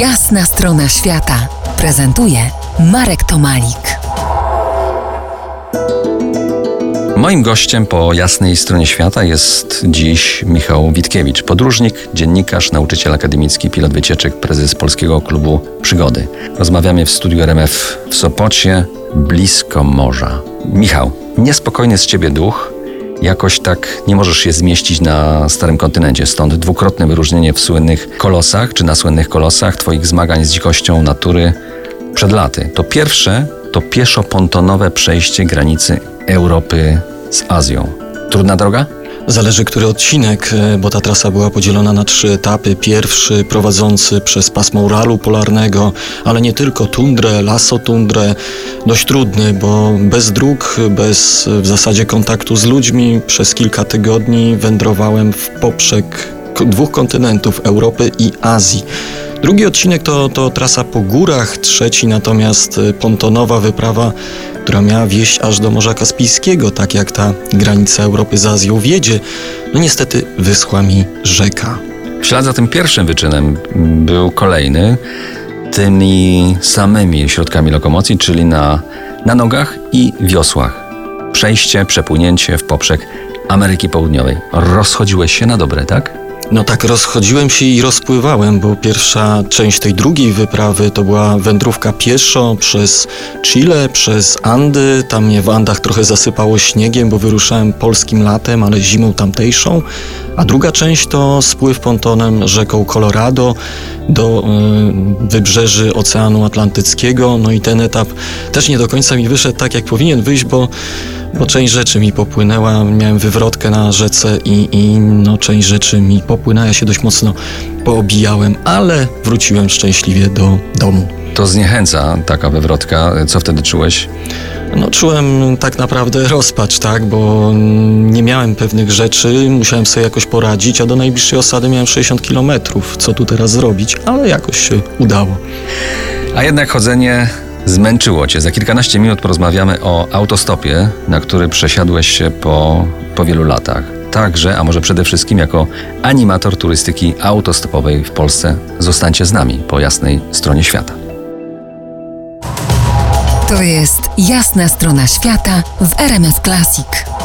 Jasna strona świata prezentuje Marek Tomalik. Moim gościem po jasnej stronie świata jest dziś Michał Witkiewicz, podróżnik, dziennikarz, nauczyciel akademicki, pilot wycieczek, prezes Polskiego Klubu Przygody. Rozmawiamy w studiu RMF w Sopocie, blisko morza. Michał, niespokojny z ciebie duch, jakoś tak nie możesz się zmieścić na starym kontynencie. Stąd dwukrotne wyróżnienie w słynnych kolosach, czy na słynnych kolosach, twoich zmagań z dzikością natury przed laty. To pierwsze to pieszo-pontonowe przejście granicy Europy z Azją. Trudna droga? Zależy, który odcinek, e, bo ta trasa była podzielona na trzy etapy. Pierwszy prowadzący przez pasmo Uralu Polarnego, ale nie tylko tundrę, lasotundrę, dość trudny, bo bez dróg, bez w zasadzie kontaktu z ludźmi przez kilka tygodni wędrowałem w poprzek dwóch kontynentów, Europy i Azji. Drugi odcinek to, to trasa po górach, trzeci natomiast e, pontonowa wyprawa, która miała wieść aż do Morza Kaspijskiego, tak jak ta granica Europy z Azją wiedzie. No niestety wyschła mi rzeka. W ślad za tym pierwszym wyczynem był kolejny, tymi samymi środkami lokomocji, czyli na, na nogach i wiosłach. Przejście, przepłynięcie w poprzek Ameryki Południowej. Rozchodziłeś się na dobre, tak? No tak, rozchodziłem się i rozpływałem, bo pierwsza część tej drugiej wyprawy to była wędrówka pieszo przez Chile, przez Andy. Tam mnie w Andach trochę zasypało śniegiem, bo wyruszałem polskim latem, ale zimą tamtejszą. A druga część to spływ pontonem rzeką Colorado do y, wybrzeży Oceanu Atlantyckiego. No i ten etap też nie do końca mi wyszedł tak, jak powinien wyjść, bo bo część rzeczy mi popłynęła, miałem wywrotkę na rzece i, i no, część rzeczy mi popłynęła, ja się dość mocno poobijałem, ale wróciłem szczęśliwie do domu. To zniechęca taka wywrotka. Co wtedy czułeś? No czułem tak naprawdę rozpacz, tak, bo nie miałem pewnych rzeczy, musiałem sobie jakoś poradzić, a do najbliższej osady miałem 60 kilometrów. Co tu teraz zrobić? Ale jakoś się udało. A jednak chodzenie zmęczyło cię. Za kilkanaście minut porozmawiamy o autostopie, na który przesiadłeś się po, po wielu latach. Także, a może przede wszystkim jako animator turystyki autostopowej w Polsce, zostańcie z nami po jasnej stronie świata. To jest jasna strona świata w RMS Classic.